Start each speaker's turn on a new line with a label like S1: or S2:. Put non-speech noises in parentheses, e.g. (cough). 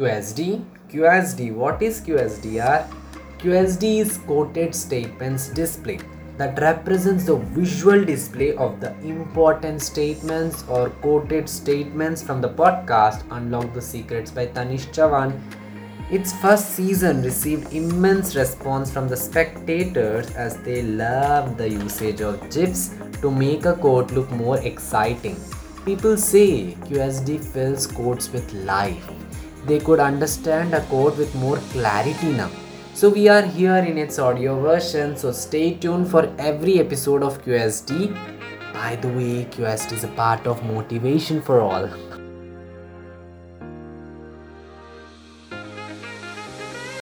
S1: QSD? QSD, what is QSDR? QSD is quoted statements display that represents the visual display of the important statements or quoted statements from the podcast Unlock the Secrets by Tanish Chavan. Its first season received immense response from the spectators as they loved the usage of GIFs to make a quote look more exciting. People say QSD fills quotes with life they could understand a code with more clarity now. So we are here in its audio version, so stay tuned for every episode of QSD. By the way, QSD is a part of Motivation for All. (laughs)